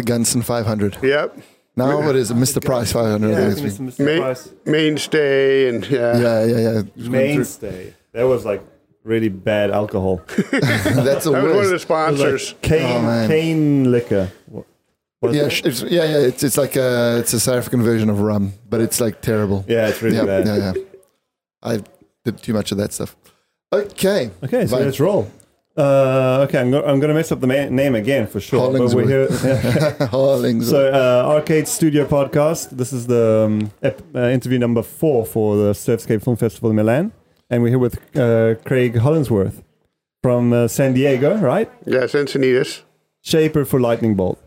the Gunston 500. Yep. Now what is it? Mr. Price 500. I Yeah, I think think it's- it's Mr. Ma- Price. mainstay and yeah. yeah, yeah, yeah. Just went through- Mainstay. That was like really bad alcohol. That's the That was one of the worst. sponsors. Cane, Oh, man. cane liquor. What- what is Yeah, it? sh- it's, yeah, yeah. It's, it's like a it's a South African version of rum, but it's like terrible. yeah, it's really yeah, bad. yeah, yeah. I did too much of that stuff. Okay. Okay, so Fine. let's roll. Uh, okay, I'm, go- I'm going to mess up the ma- name again for sure. But we're here. Harlings. so, uh, Arcade Studio Podcast. This is the um, ep- uh, interview number four for the Surfscape Film Festival in Milan. And we're here with uh, Craig Hollingsworth from uh, San Diego, right? Yes, Encinitas. Shaper for Lightning Bolt.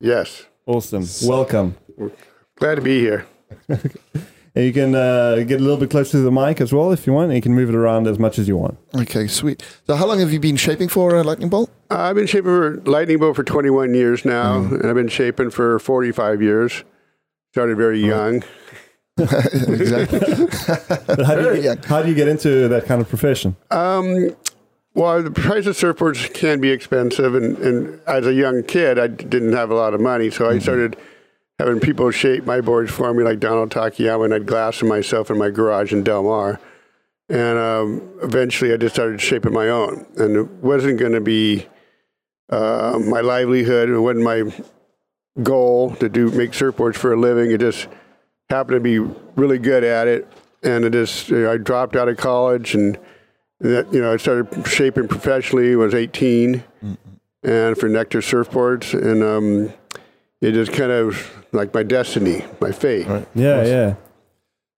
Yes. Awesome. Welcome. Glad to be here. And you can uh, get a little bit closer to the mic as well if you want. And you can move it around as much as you want. okay, sweet. So how long have you been shaping for uh, Lightning Bolt? Uh, I've been shaping for Lightning Bolt for 21 years now, and I've been shaping for 45 years. Started very young. exactly. But how, do you, young. how do you get into that kind of profession? Um, well, the price of surfboards can be expensive, and, and as a young kid, I didn't have a lot of money, so I started having people shape my boards for me, like Donald Takayama, and I'd glass them myself in my garage in Del Mar. And um, eventually, I just started shaping my own, and it wasn't going to be uh, my livelihood. It wasn't my goal to do make surfboards for a living. It just happened to be really good at it, and it just you know, I dropped out of college and that you know I started shaping professionally. I was 18, and for Nectar surfboards, and um, it just kind of like my destiny, my fate. Yeah, yeah.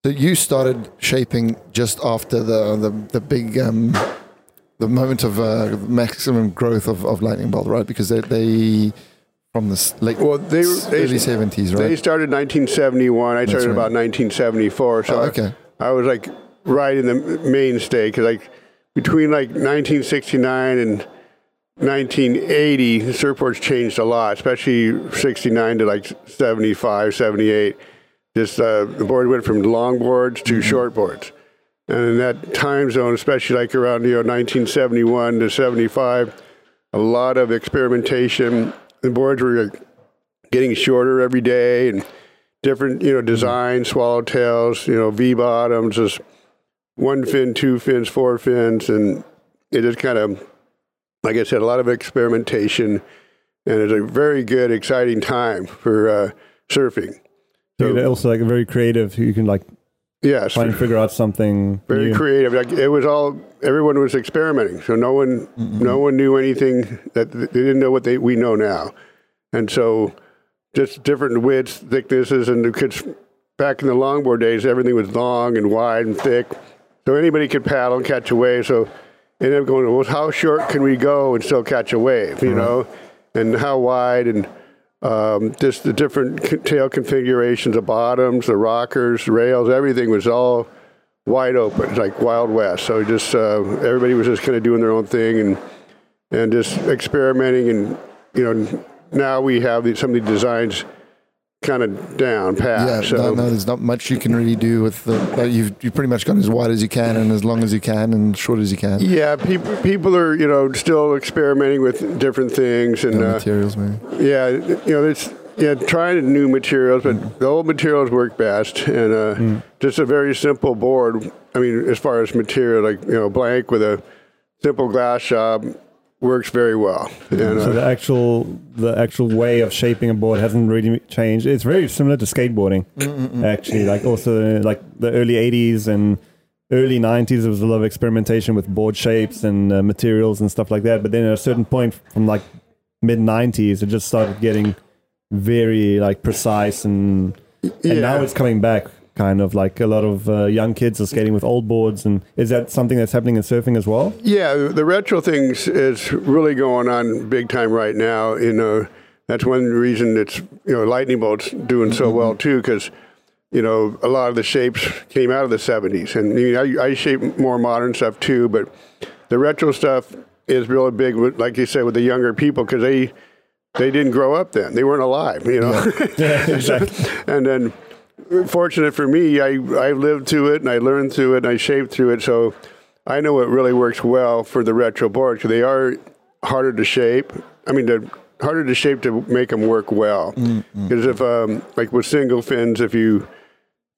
So you started shaping just after the the, the big um, the moment of uh, maximum growth of, of Lightning Bolt, right? Because they, they from the late Well, they they- early seventies, right? They right? started 1971. I started right. about 1974. So Oh, I- okay. I, was like right in the mainstay because like between like 1969 and 1980, the surfboards changed a lot, especially 69 to like 75, 78. Just uh, the board went from longboards to shortboards. And in that time zone, especially like around you know 1971 to 75, a lot of experimentation. The boards were getting shorter every day and different you know designs, swallowtails, you know V bottoms, just one fin, two fins, four fins, and it just kind of, like I said, a lot of experimentation, and it's a very good, exciting time for uh, surfing. You're also like a very creative. You can like Yes, try and figure out something very new. creative. Like it was all everyone was experimenting, so no one no one knew anything that they didn't know what they we know now, and so just different widths, thicknesses, and the kids back in the longboard days, everything was long and wide and thick, so anybody could paddle and catch a wave. So ended up going, well, how short can we go and still catch a wave? You know, and how wide and um, just the different tail configurations, the bottoms, the rockers, rails, everything was all wide open, It's like Wild West. So just uh, everybody was just kind of doing their own thing and and just experimenting. And you know, now we have these, some of the designs kind of down pat. Yeah, so no, no, there's not much you can really do with the. You've you pretty much gone as wide as you can and as long as you can and short as you can. yeah, people people are you know still experimenting with different things and. Uh, materials, man. Yeah, you know, it's yeah, trying new materials, but the old materials work best, and uh, just a very simple board. I mean, as far as material, like you know, blank with a simple glass job works very well. So the actual the actual way of shaping a board hasn't really changed. It's very similar to skateboarding, mm, mm, mm. actually. Like also like the early '80s and early '90s, there was a lot of experimentation with board shapes and uh, materials and stuff like that. But then at a certain point, from like mid '90s, it just started getting very like precise and and now it's coming back. Kind of like a lot of uh, young kids are skating with old boards, and is that something that's happening in surfing as well? Yeah, the retro things is really going on big time right now. You know, that's one reason it's you know lightning bolts doing so well too because you know a lot of the shapes came out of the '70s, and you know, I, I shape more modern stuff too, but the retro stuff is really big. With, like you said, with the younger people because they they didn't grow up then; they weren't alive. You know, Yeah, exactly. and then fortunate for me, I, I lived through it and I learned through it and I shaped through it. So I know it really works well for the retro board because they are harder to shape. I mean, to harder to shape to make them work well. Because if um, like with single fins, if you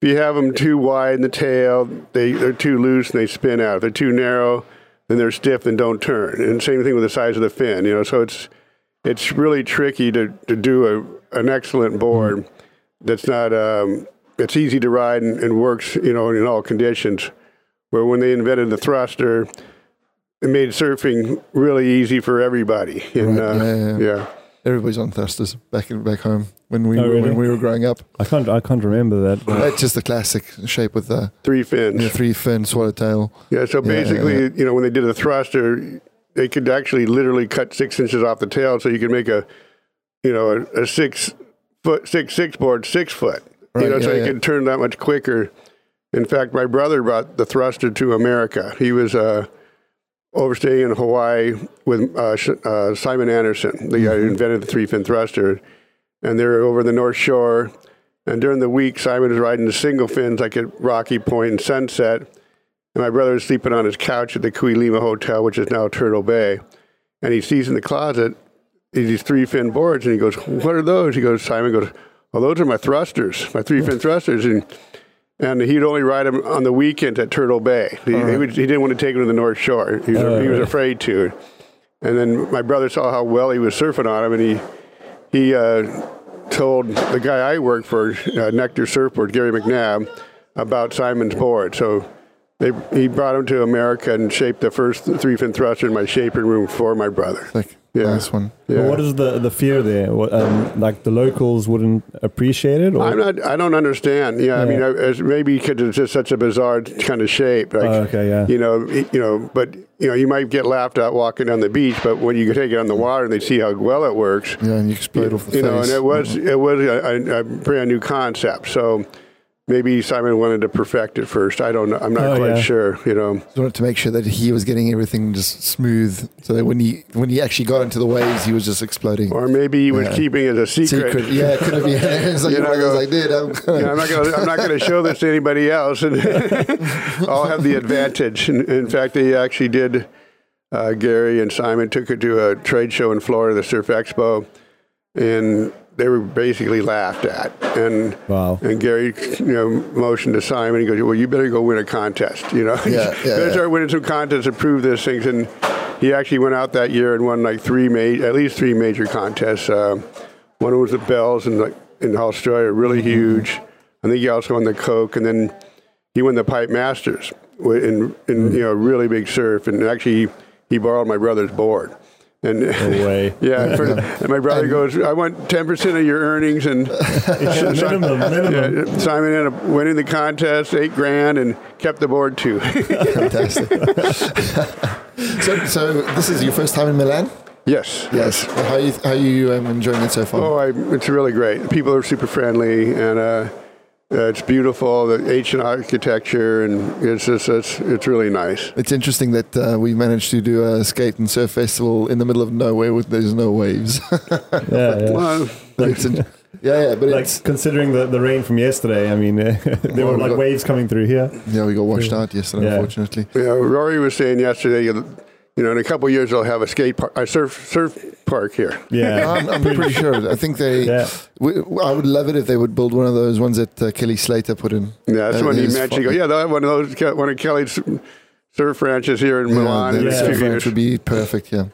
if you have them too wide in the tail, they they're too loose and they spin out. If they're too narrow, then they're stiff and don't turn. And same thing with the size of the fin. You know, so it's it's really tricky to to do a an excellent board that's not um, it's easy to ride and, and works you know in all conditions. Where when they invented the thruster, it made surfing really easy for everybody. And Right, uh, yeah, yeah. yeah. Everybody's on thrusters back in, back home when we Oh, were, really? when we were growing up. I can't I can't remember that. That's just the classic shape with the three fins. you know, three fin swallowtail. Yeah, so Yeah, yeah, basically, yeah. you know, when they did the thruster, they could actually literally cut six inches off the tail, so you could make a, you know, a, a six foot six six board six foot. Right, you know, so yeah, you yeah. could turn that much quicker. In fact, my brother brought the thruster to America. He was uh, overstaying in Hawaii with uh, Sh- uh, Simon Anderson, the guy who invented the three fin thruster, and they were over the North Shore. And during the week, Simon was riding the single fins like at Rocky Point and Sunset. And my brother was sleeping on his couch at the Kuilima Hotel, which is now Turtle Bay. And he sees in the closet these three fin boards, and he goes, "What are those?" He goes, Simon goes, "Well, those are my thrusters, my three fin thrusters." And and he'd only ride them on the weekends at Turtle Bay. He, he, would, he didn't want to take them to the North Shore. He was, Oh, he was afraid to. And then my brother saw how well he was surfing on them, and he he uh, told the guy I worked for, uh, Nectar Surfboard, Gary McNabb, about Simon's board. So they, he brought him to America and shaped the first three fin thruster in my shaping room for my brother. Yeah. this one. But what is the the fear there? What, um, like the locals wouldn't appreciate it, or I'm not. I don't understand. Yeah, I mean, I, maybe because it's just such a bizarre kind of shape. Like, Oh, okay, yeah. You know, you know, but you know, you might get laughed at walking down the beach, but when you take it on the water and they see how well it works, Yeah, and you explode off the you face. know, and it was it was a, a, a brand new concept. So maybe Simon wanted to perfect it first. I don't know. I'm not Oh, quite yeah. sure. You know. He wanted to make sure that he was getting everything just smooth, so that when he when he actually got into the waves, he was just exploding. Or maybe he was Yeah. keeping it a secret. Secret, yeah, it could have been. It's like, You you know, know, go- I did. I'm Yeah, I'm not going. to I'm not going to show this to anybody else, and I'll have the advantage. In, in fact, they actually did. Uh, Gary and Simon took it to a trade show in Florida, the Surf Expo, and they were basically laughed at. And Wow. and Gary, you know, motioned to Simon. He goes, "Well, you better go win a contest. You know, Yeah, yeah, better yeah. start winning some contests and prove this things." And he actually went out that year and won like three ma- at least three major contests. Uh, one was the Bells in like in Australia, really Mm-hmm. huge. I think he also won the Coke, and then he won the Pipe Masters in in Mm. you know really big surf. And actually, he borrowed my brother's board. And no way? yeah, and, for- and my brother goes, "I want ten percent of your earnings." And minimum, minimum. yeah, Simon ended up winning the contest, eight grand, and kept the board too. fantastic. so, so this is your first time in Milan. yes, Yes. How are you how are you um, enjoying it so far? Oh, I, it's really great. People are super friendly, and uh, uh, it's beautiful. The ancient architecture, and it's just it's it's really nice. It's interesting that uh, we managed to do a skate and surf festival in the middle of nowhere with there's no waves. Yeah, yeah. Well, It's yeah, yeah, but Like it's considering the, the rain from yesterday, I mean, there were like waves coming through here. yeah, we got washed out yesterday, Yeah. unfortunately. you know, Rory was saying yesterday, you know, in a couple of years they'll have a skate park, a surf surf park here. Yeah, I'm, I'm pretty sure. I think they. Yeah. We, I would love it if they would build one of those ones that uh, Kelly Slater put in. Yeah, that's Uh, when he it's mentioned. He yeah, they'll have one of those, one of Kelly's surf ranches here in Milan. the in Yeah. surf ranch would be perfect. Yeah,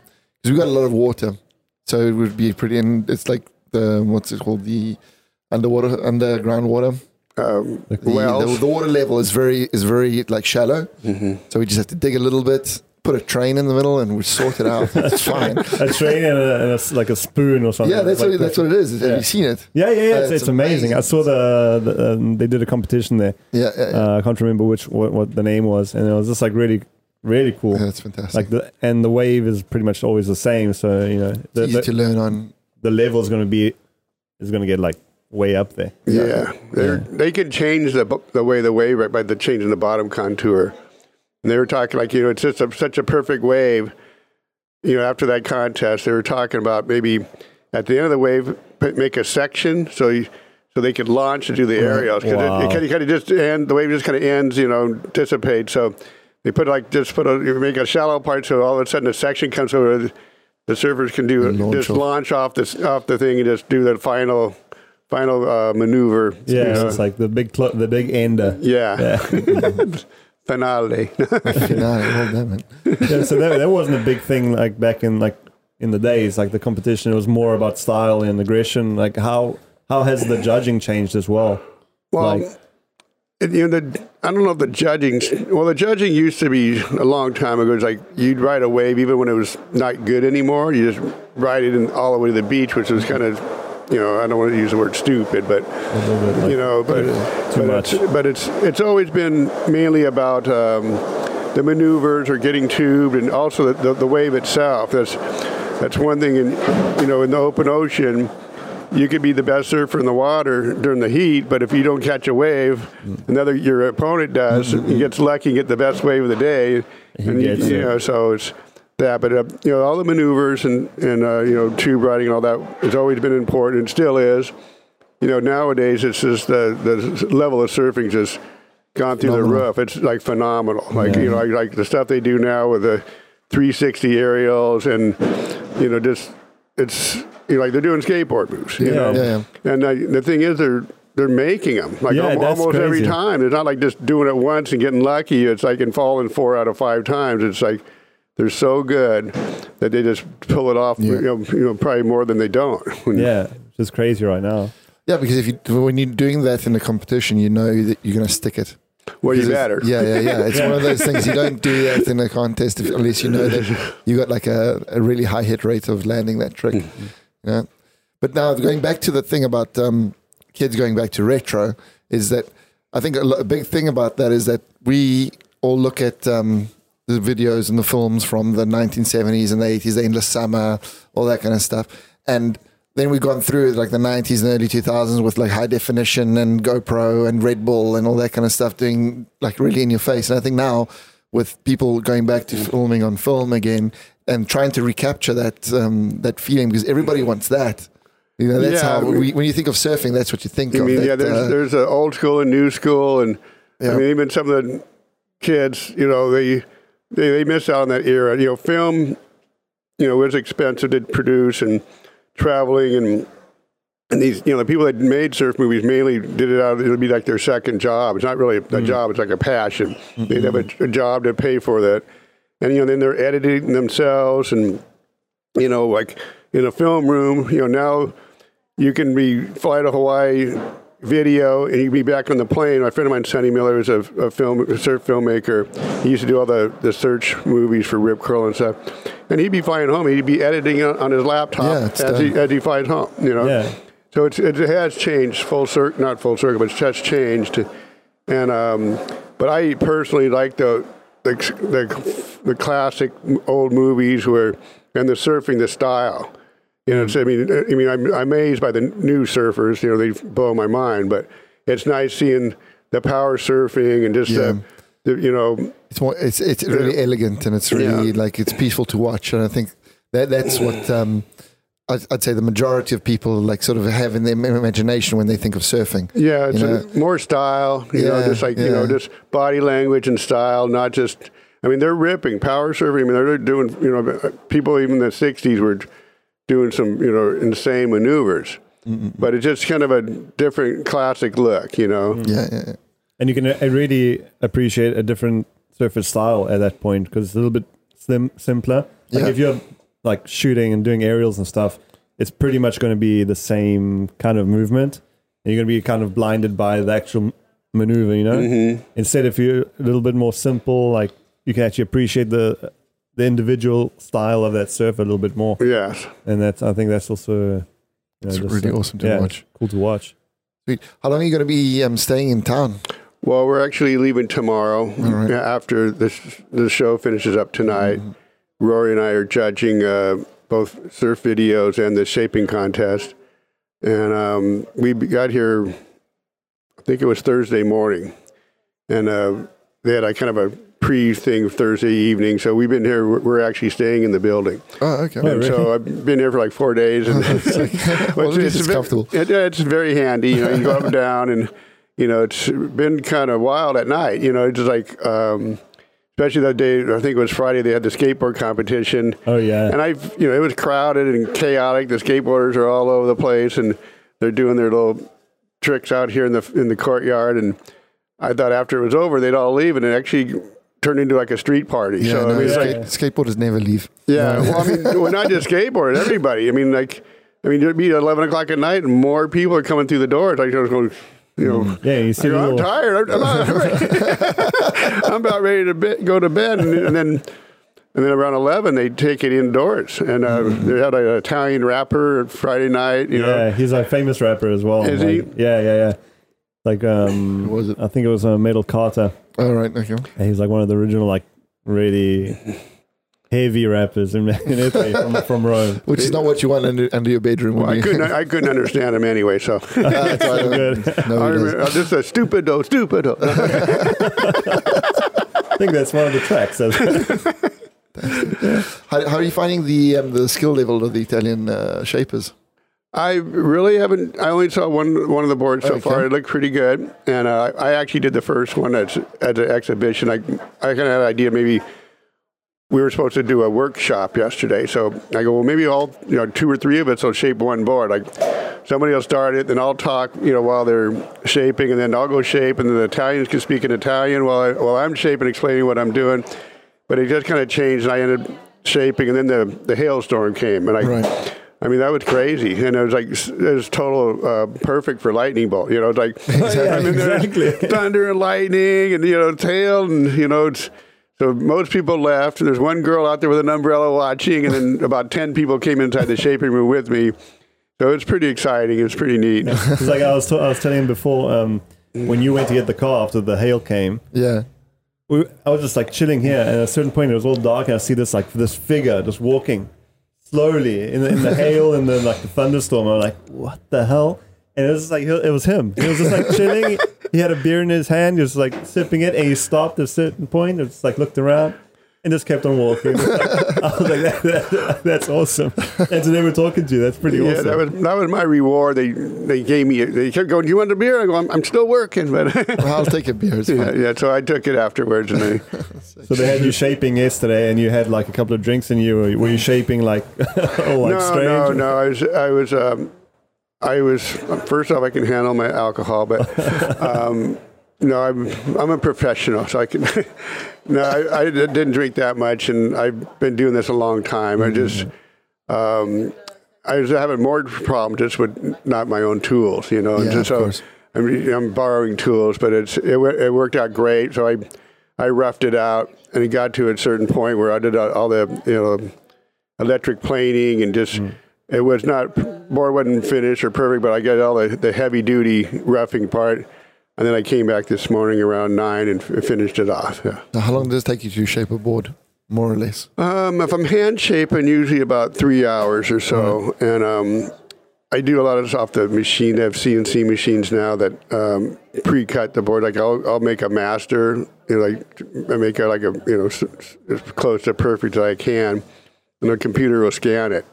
because we've got a lot of water, so it would be pretty. And it's like the what's it called the underwater underground water. Um, The, the, the water level is very is very like shallow, Mm-hmm. so we just have to dig a little bit, put a train in the middle, and we sort it out. It's fine. a train and, a, and a s like a spoon or something. Yeah, that's like what, that's what it is. Have Yeah. you seen it? Yeah, yeah, yeah. Uh, It's, it's it's amazing. I saw the, the um, they did a competition there. Yeah, yeah, yeah. Uh, I can't remember which what, what the name was, and it was just like really, really cool. Yeah, that's fantastic. Like the and the wave is pretty much always the same. So you know the it's easy to learn on. the level is going to be is going to get like way up there. Yeah, they they can change the the way the wave right by the changing the bottom contour. And they were talking like you know it's just a, such a perfect wave. You know, after that contest, they were talking about maybe at the end of the wave make a section so you, so they could launch and do the aerials because Wow. it, it kind of just end the wave just kind of ends you know dissipates. So they put like just put a you make a shallow part so all of a sudden a section comes over. The, the surfers can do launch just off. launch off this off the thing and just do that final final uh, maneuver. Yeah, you know. it's like the big cl- the big ender. yeah, Yeah. finale. Finale, well done, man. yeah, so that, that wasn't a big thing like back in like in the days like the competition it was more about style and aggression like how how has the judging changed as well Well, like it- you know, the, I don't know if the judging. Well, the judging used to be a long time ago. It's like you'd ride a wave even when it was not good anymore. You just ride it in all the way to the beach, which was kind of, you know, I don't want to use the word stupid, but a little bit like, you know, but but. It's, but it's it's always been mainly about um, the maneuvers or getting tubed, and also the, the, the wave itself. That's that's one thing. In you know, in the open ocean, you could be the best surfer in the water during the heat, but if you don't catch a wave, another your opponent does. He gets lucky, and get the best wave of the day, and you, you know, so it's. That, but uh, you know, all the maneuvers and and uh, you know, tube riding and all that has always been important and still is you know, nowadays it's just the the level of surfing just gone through the roof. It's like phenomenal. Like you know, like, like the stuff they do now with the 360 aerials and you know, just it's you know, like they're doing skateboard moves. You Yeah. know, Yeah, and uh, the thing is they're they're making them like Yeah, al- almost every time. It's not like just doing it once and getting lucky. It's like and falling four out of five times. It's like they're so good that they just pull it off. Yeah. You, know, you know, probably more than they don't. yeah it's just crazy right now Yeah, because if you when you're doing that in a competition, you know that you're going to stick it. Well, you Because it's- better. Yeah, yeah, yeah. It's one of those things you don't do that in a contest if, unless you know that you got like a, a really high hit rate of landing that trick. Mm-hmm. You know? But now going back to the thing about um, kids going back to retro is that I think a, lo- a big thing about that is that we all look at um, the videos and the films from the 1970s and the 80s, the Endless Summer, all that kind of stuff, and then we've gone through like the 90s and early 2000s with like high definition and GoPro and Red Bull and all that kind of stuff doing like really in your face. And I think now with people going back to filming on film again and trying to recapture that um, that feeling because everybody wants that. You know, that's Yeah, how we, when you think of surfing, that's what you think I of. that, yeah, there's uh, there's an old school and new school, and Yeah. I mean, even some of the kids, you know, they they they miss out on that era. You know, film, you know, was expensive to produce and traveling and. And these, you know, the people that made surf movies mainly did it out. Of It would be like their second job. It's not really a, Mm. a job; it's like a passion. They'd have a, a job to pay for that, and you know, then they're editing themselves, and you know, like in a film room, you know, now you can be fly to Hawaii video and he'd be back on the plane. My friend of mine, Sonny Miller, is a, a film a surf filmmaker. He used to do all the, the search movies for Rip Curl and stuff. And he'd be flying home. He'd be editing on, on his laptop Yeah, as, he, as he flies home. You know. Yeah. So it's, it has changed full circle, not full circle, but it's just changed. And um, but I personally like the the the, the classic old movies where and the surfing, the style. You know, it's, I mean, I mean, I'm, I'm amazed by the new surfers. You know, they blow my mind. But it's nice seeing the power surfing and just Yeah. the, the, you know, it's more it's it's really elegant and it's really Yeah. like it's peaceful to watch and i think that that's what um I'd, I'd say the majority of people like sort of have in their imagination when they think of surfing yeah, it's You a, more style. You know, Yeah, just like you know, just body language and style, not just. I mean, they're ripping power surfing. I mean, they're doing. You know, people even in the '60s were doing some you know insane maneuvers. But it's just kind of a different classic look, you know. yeah, yeah, yeah. and you can uh, really appreciate a different surface style at that point because it's a little bit slim, simpler. Like Yeah. if you're like shooting and doing aerials and stuff, it's pretty much going to be the same kind of movement, and you're going to be kind of blinded by the actual maneuver. You know, Mm-hmm. instead if you're a little bit more simple, like you can actually appreciate the the individual style of that surf a little bit more, Yes. and that's I think that's also. You know, It's really awesome to yeah, watch. Cool to watch. Sweet. how long are you going to be um, staying in town Well, we're actually leaving tomorrow right. Yeah, after this the show finishes up tonight. Mm-hmm. Rory and I are judging uh, both surf videos and the shaping contest, and um, we got here. I think it was Thursday morning, and uh, they had a kind of a pre thing Thursday evening. So we've been here. We're we're actually staying in the building. oh okay Oh, And really? So I've been here for like four days, and well, at least it's comfortable It, it's very handy. You know, you go up and down, and you know, it's been kind of wild at night. You know, it's just like, um, especially that day. I think it was Friday. They had the skateboard competition. Oh yeah. And I, you know, it was crowded and chaotic. The skateboarders are all over the place, and they're doing their little tricks out here in the in the courtyard. And I thought after it was over, they'd all leave, and it actually turned into like a street party. Yeah, so no, I mean, it's skate, like, skateboarders never leave. yeah. Well, I mean, well, not just skateboard, everybody. I mean, like, I mean, it'd be eleven o'clock at night, and more people are coming through the doors. Like, I was going, you know. yeah, you see I the go, I'm little, tired. I'm, I'm, not, I'm about ready to be, go to bed, and, and then and then around eleven they take it indoors, and uh, they had an Italian rapper Friday night. You yeah, know, he's a famous rapper as well. Is like, he? Yeah, yeah, yeah. Like um, was it? I think it was uh, Metal Carter. All right, okay. And he's like one of the original, like really heavy rappers in, in Italy from, from Rome. Which is not what you want under, under your bedroom. well, I you- couldn't I couldn't understand him anyway. So That's why I Good. no, I remember, uh, this is a stupido, stupido. I think that's one of the tracks. How, how are you finding the um, the skill level of the Italian uh, shapers? I really haven't. I only saw one one of the boards so Okay. far. It looked pretty good, and uh, I actually did the first one at at the exhibition. I I kind of had an idea maybe we were supposed to do a workshop yesterday, so I go well maybe all you know two or three of us will shape one board. Like somebody will start it, then I'll talk you know while they're shaping, and then I'll go shape, and then the Italians can speak in Italian while I, while I'm shaping, explaining what I'm doing. But it just kind of changed, and I ended shaping, and then the the hailstorm came, and I. Right. I mean, that was crazy, and it was like it was total uh, perfect for lightning bolt. You know, it's like yeah, I mean, exactly. thunder and lightning, and you know, tail, and you know, it's so most people left. And there's one girl out there with an umbrella watching, and then about ten people came inside the shaping room with me. So it's pretty exciting. It's pretty neat. It's like I was, t- I was telling him before um, when you went to get the car after the hail came. Yeah. We, I was just like chilling here, and at a certain point it was all dark, and I see this like this figure just walking slowly in the, in the hail and the like the thunderstorm. I'm like, what the hell? And it was just like it was him. He was just like chilling. He had a beer in his hand. He was like sipping it, and he stopped at a certain point. And just like looked around. And just kept on walking. I was like, that, that, "That's awesome!" And so they were talking to you. That's pretty Yeah, awesome. that was that was my reward. They they gave me. They kept going. Do you want a beer? I go. I'm, I'm still working, but I'll take a beer. Yeah, yeah. So I took it afterwards, and I. So they had you shaping yesterday, and you had like a couple of drinks, and you were, were you shaping like all like no, strange? no, no. I was, I was, um, I was. First off, I can handle my alcohol, but um, no, I'm, I'm a professional, so I can. no, I, I didn't drink that much, and I've been doing this a long time. I just, um, I was having more problems just with not my own tools, you know. Yeah, of so course. I mean, I'm borrowing tools, but it's it, it worked out great. So I, I roughed it out, and it got to a certain point where I did all the you know electric planing and just it was not board wasn't finished or perfect, but I got all the, the heavy duty roughing part, and then I came back this morning around nine and f- finished it off. Yeah. Now, how long does it take you to shape a board, more or less? Um, if I'm hand shaping, usually about three hours or so, and um, I do a lot of this off the machine. They have CNC machines now that um, pre-cut the board. Like I'll, I'll make a master, you know, like I make it like a you know s- s- as close to perfect as I can, and the computer will scan it.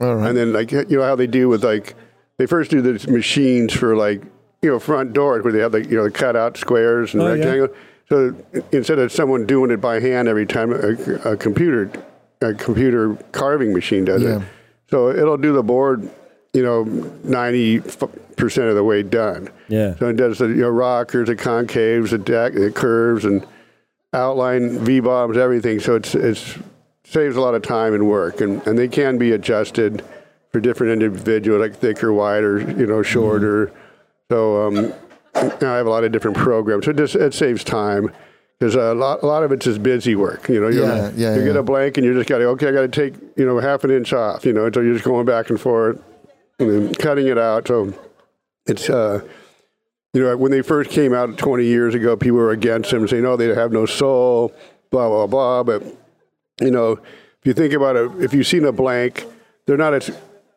All right. And then like you know how they do with like they first do the machines for like you know front doors where they have like you know the cutout squares and Oh, yeah. So instead of someone doing it by hand every time, a, a computer a computer carving machine does Yeah. it. So it'll do the board, you know, ninety percent of the way done. Yeah. So it does the you know rockers, the concaves, the deck, the curves, and outline V bottoms, everything. So it's it's saves a lot of time and work, and, and they can be adjusted for different individuals, like thicker, wider, you know, mm-hmm. shorter. So um, I have a lot of different programs. So it just it saves time. Because a lot, a lot of it's just busy work, you know. You, Yeah, yeah, you yeah. get a blank and you just got to okay. I got to take you know half an inch off, you know. So you're just going back and forth and then cutting it out. So it's uh, you know, when they first came out 20 years ago, people were against them, saying, "Oh, they have no soul," blah blah blah. But you know, if you think about it, if you've seen a blank, they're not a,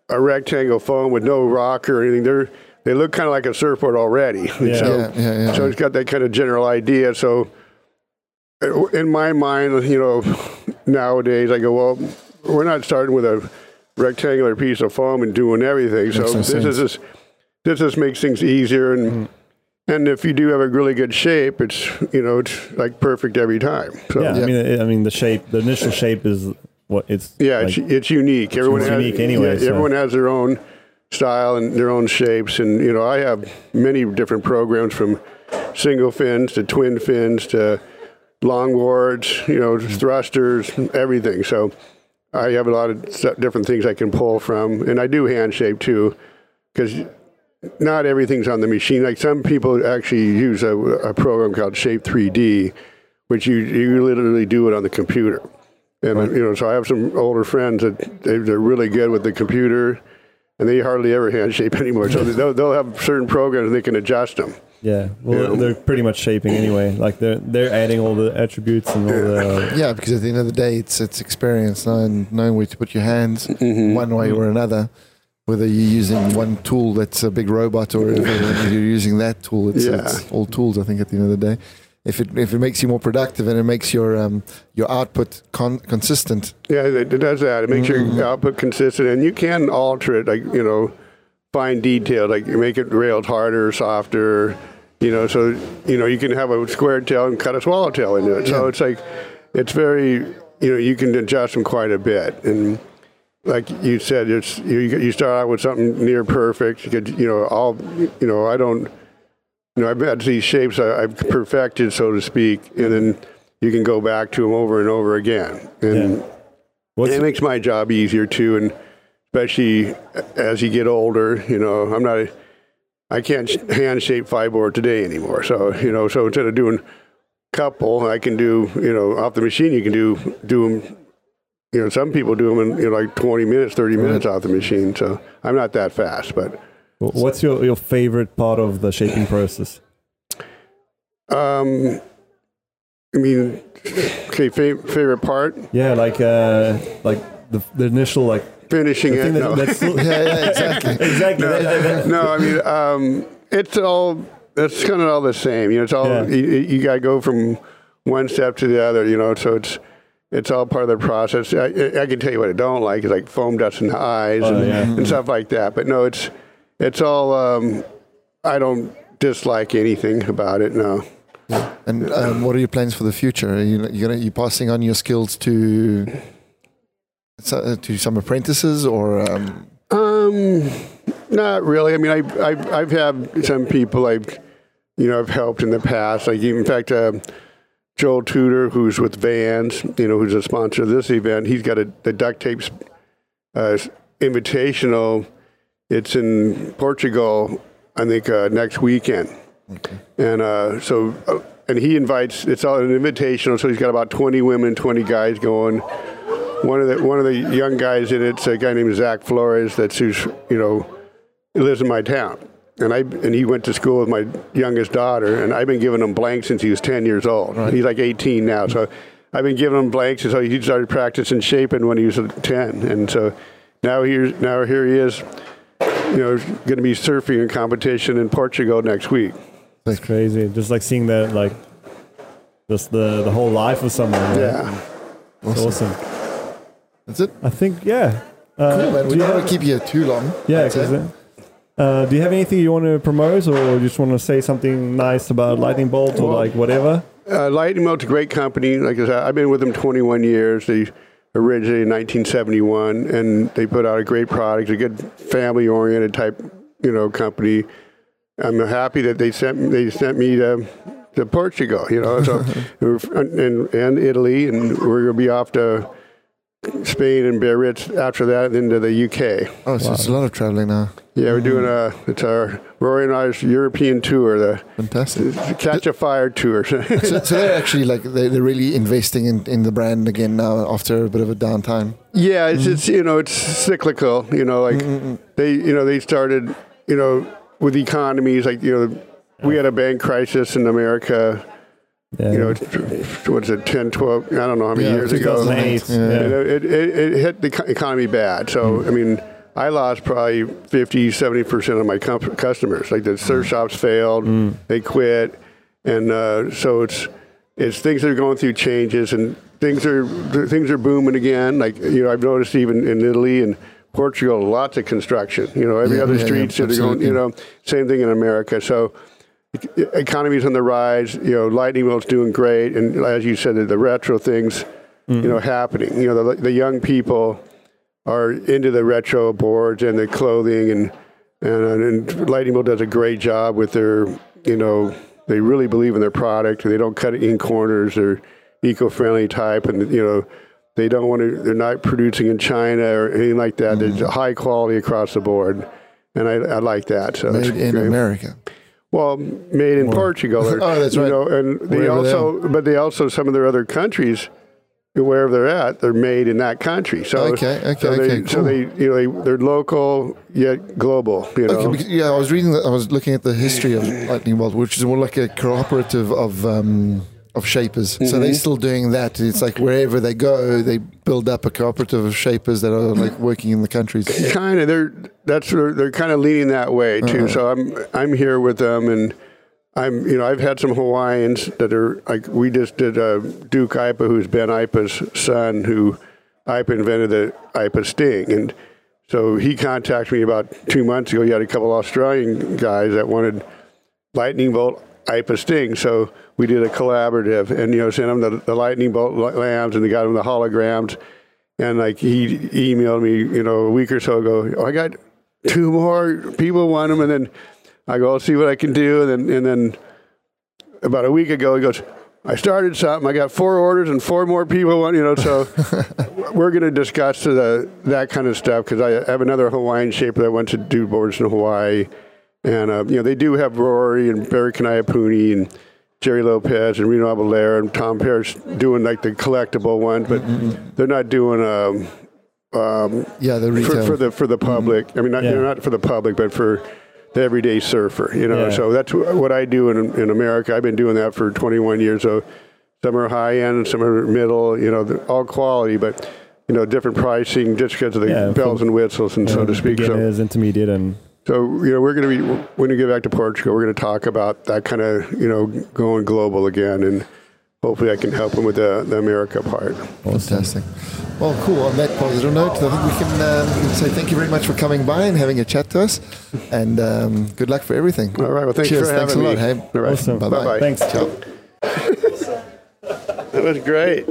a rectangle foam with no rock or anything. They're they look kind of like a surfboard already. So, Yeah, yeah, yeah. so it's got that kind of general idea. So uh, in my mind, you know, nowadays I go, well, we're not starting with a rectangular piece of foam and doing everything. So Makes no this sense. is just this just makes things easier and And if you do have a really good shape, it's you know it's like perfect every time. So Yeah, Yeah. I mean, it- I mean, the shape, the initial shape is what it's. Yeah, like, it's, it's unique. Everyone has, unique anyway, yeah, so- everyone has their own style and their own shapes, and you know I have many different programs from single fins to twin fins to longboards, you know, mm-hmm. thrusters, everything. So I have a lot of different things I can pull from, and I do hand shape too, because not everything's on the machine. Like some people actually use a, a program called Shape 3D, which you you literally do it on the computer. And you know, so I have some older friends that they, they're really good with the computer, and they hardly ever hand shape anymore. So they'll, they'll have certain programs they can adjust them. Yeah, well, Yeah. they're pretty much shaping anyway. Like they're they're adding all the attributes and all the. Yeah, because at the end of the day, it's it's experience, knowing knowing where to put your hands mm-hmm. one way or another. Whether you're using one tool that's a big robot or if you're using that tool, it's, Yeah. it's all tools. I think at the end of the day, if it if it makes you more productive and it makes your um, your output con- consistent, Yeah, it, does that. It makes your output consistent, and you can alter it, like you know, fine detail, like you make it railed harder, softer. You know, so you know you can have a square tail and cut a swallowtail into it. So Yeah. it's like it's very you know you can adjust them quite a bit and. Like you said, it's you. You start out with something near perfect. You could, you know, all, you know, I don't, you know, I've had these shapes I, I've perfected, so to speak, and then you can go back to them over and over again. And Yeah. It makes my job easier too, and especially as you get older, you know, I'm not, a, I can't hand shape board today anymore. So you know, so instead of doing couple, I can do, you know, off the machine. You can do do them. You know, some people do them in you know, like 20 minutes, 30 minutes off the machine. So I'm not that fast, but what's your your favorite part of the shaping process? um, I mean, okay, fa- favorite part, Yeah, like uh, like the the initial like finishing the it. that, no. that's still, yeah, yeah, exactly. exactly. that- that- that- no, I mean, um, it's all it's kind of all the same. You know, it's all Yeah. you, you got to go from one step to the other. You know, so it's it's all part of the process. I, I can tell you what I don't like is like foam dust in the eyes Oh, and, yeah. and stuff like that. But no, it's it's all. Um, I don't dislike anything about it. No. And um, what are your plans for the future? Are you you gonna you passing on your skills to to some apprentices or um, Um, not really. I mean, I, I've, I've had some people I've, you know, I've helped in the past. Like, in fact, uh, Joel Tudor, who's with Vans, you know, who's a sponsor of this event, he's got a the duct tapes uh, invitational. It's in Portugal, I think, uh, next weekend. And uh, so, uh, and he invites. It's all an invitational. So he's got about twenty women, twenty guys going one of the one of the young guys in it's a guy named Zach Flores that's who's you know lives in my town and I and he went to school with my youngest daughter and I've been giving him blanks since he was 10 years old he's like 18 now so I've been giving him blanks and so he started practicing shaping when he was 10 and so now here now here he is you know going to be surfing in competition in Portugal next week That's crazy. Just like seeing that, like, just the the whole life of someone. right? yeah It's awesome. that's it? I think, yeah. Uh, Cool, man. do We you don't want have- to keep you too long. Yeah, I'd say. 'cause it- uh, do you have anything you want to promote, or just want to say something nice about Lightning Bolt, or Well- like whatever? Uh, Lightning Bolt's a great company. Like I said, I've been with them 21 years. They originated in 1971, and they put out a great product, a good family-oriented type, you know, company. I'm happy that they sent they sent me to to Portugal, you know, so and and Italy, and we're gonna be off to Spain and Biarritz after that, and into the UK. Oh, so it's a lot of traveling now. Yeah, we're doing a it's our Rory and I's European tour, the Fantastic. Catch a Fire tour. so, so they're actually like they- they're really investing in, in the brand again now after a bit of a downtime. Yeah, it's it's you know it's cyclical. You know, like mm, mm, mm. they you know they started you know with economies like you know we had a bank crisis in America. Yeah. You know, what's it 10, 12, I don't know how many Yeah, years ago. Yeah. You Yeah. know, it, it, it hit the economy bad. So I mean, I lost probably 50, 70 percent of my customers. Like the mm. surf shops failed, mm. they quit, and uh, so it's it's things that are going through changes and things are things are booming again. Like you know, I've noticed even in Italy and Portugal, lots of construction. You know, every Yeah, other yeah, yeah, streets that are going. You know, same thing in America. So economy's on the rise. You know, Lightning Bolt's doing great, and as you said, the, the retro things, mm. you know, happening. You know, the, the young people are into the retro boards and the clothing, and and, uh, and Lightning Bolt does a great job with their, you know, they really believe in their product. They don't cut it in corners. They're eco-friendly type, and you know, they don't want to. They're not producing in China or anything like that. There's mm-hmm. high quality across the board, and I, I like that. So Made in great. America. Well, made in Portugal. Or, Oh, that's you right. know, and they Wherever they also, but they also some of their other countries, wherever they're at, they're made in that country. So Okay, okay, so they, okay, So cool. they, you know, they, they're local yet global. You know, Okay, because, yeah, I was reading. that I was looking at the history of Lightning Bolt, which is more like a cooperative of um, of shapers. So Mm-hmm. they're still doing that. It's like wherever they go, they build up a cooperative of shapers that are like working in the countries. kind of they're that's where they're kind of leaning that way too. Uh-huh. So I'm I'm here with them and. I'm, you know, I've had some Hawaiians that are like we just did uh, Duke Aipa, who's Ben Aipa's son, who Aipa invented the Aipa Sting, and so he contacted me about two months ago. He had a couple Australian guys that wanted lightning bolt Aipa Sting, so we did a collaborative, and you know, sent him the, the lightning bolt lambs, and they got him the holograms, and like he emailed me, you know, a week or so ago. Oh, I got two more people want them, and then I go, I'll see what I can do, and then and then about a week ago, he goes. I started something. I got four orders and four more people want, you know. So we're going to discuss the that kind of stuff because I have another Hawaiian shaper that wants to do boards in Hawaii, and uh, you know they do have Rory and Barry Kanaiaupuni and Gerry Lopez and Reno Abellira and Tom Parrish doing like the collectible ones, but they're not doing um, um, Yeah, the for, retail. for the for the public. I mean, not, Yeah. you know, not for the public, but for the everyday surfer. You know, Yeah. so that's what I do in in America. I've been doing that for 21 years. So some are high end, some are middle. You know, all quality, but you know, different pricing just because of the Yeah, bells and whistles and so to speak. So, beginners, intermediate, and so you know, we're going to be when we get back to Portugal, we're going to talk about that kind of you know going global again, and hopefully I can help him with the, the America part. Fantastic. Well, cool. On that positive note, I think we can, um, we can say thank you very much for coming by and having a chat to us, and um, good luck for everything. All right. Well, thanks Cheers. for Thanks having a lot. me. Hey. All right. Awesome. Bye-bye. Bye-bye. thanks. Ciao. That was great.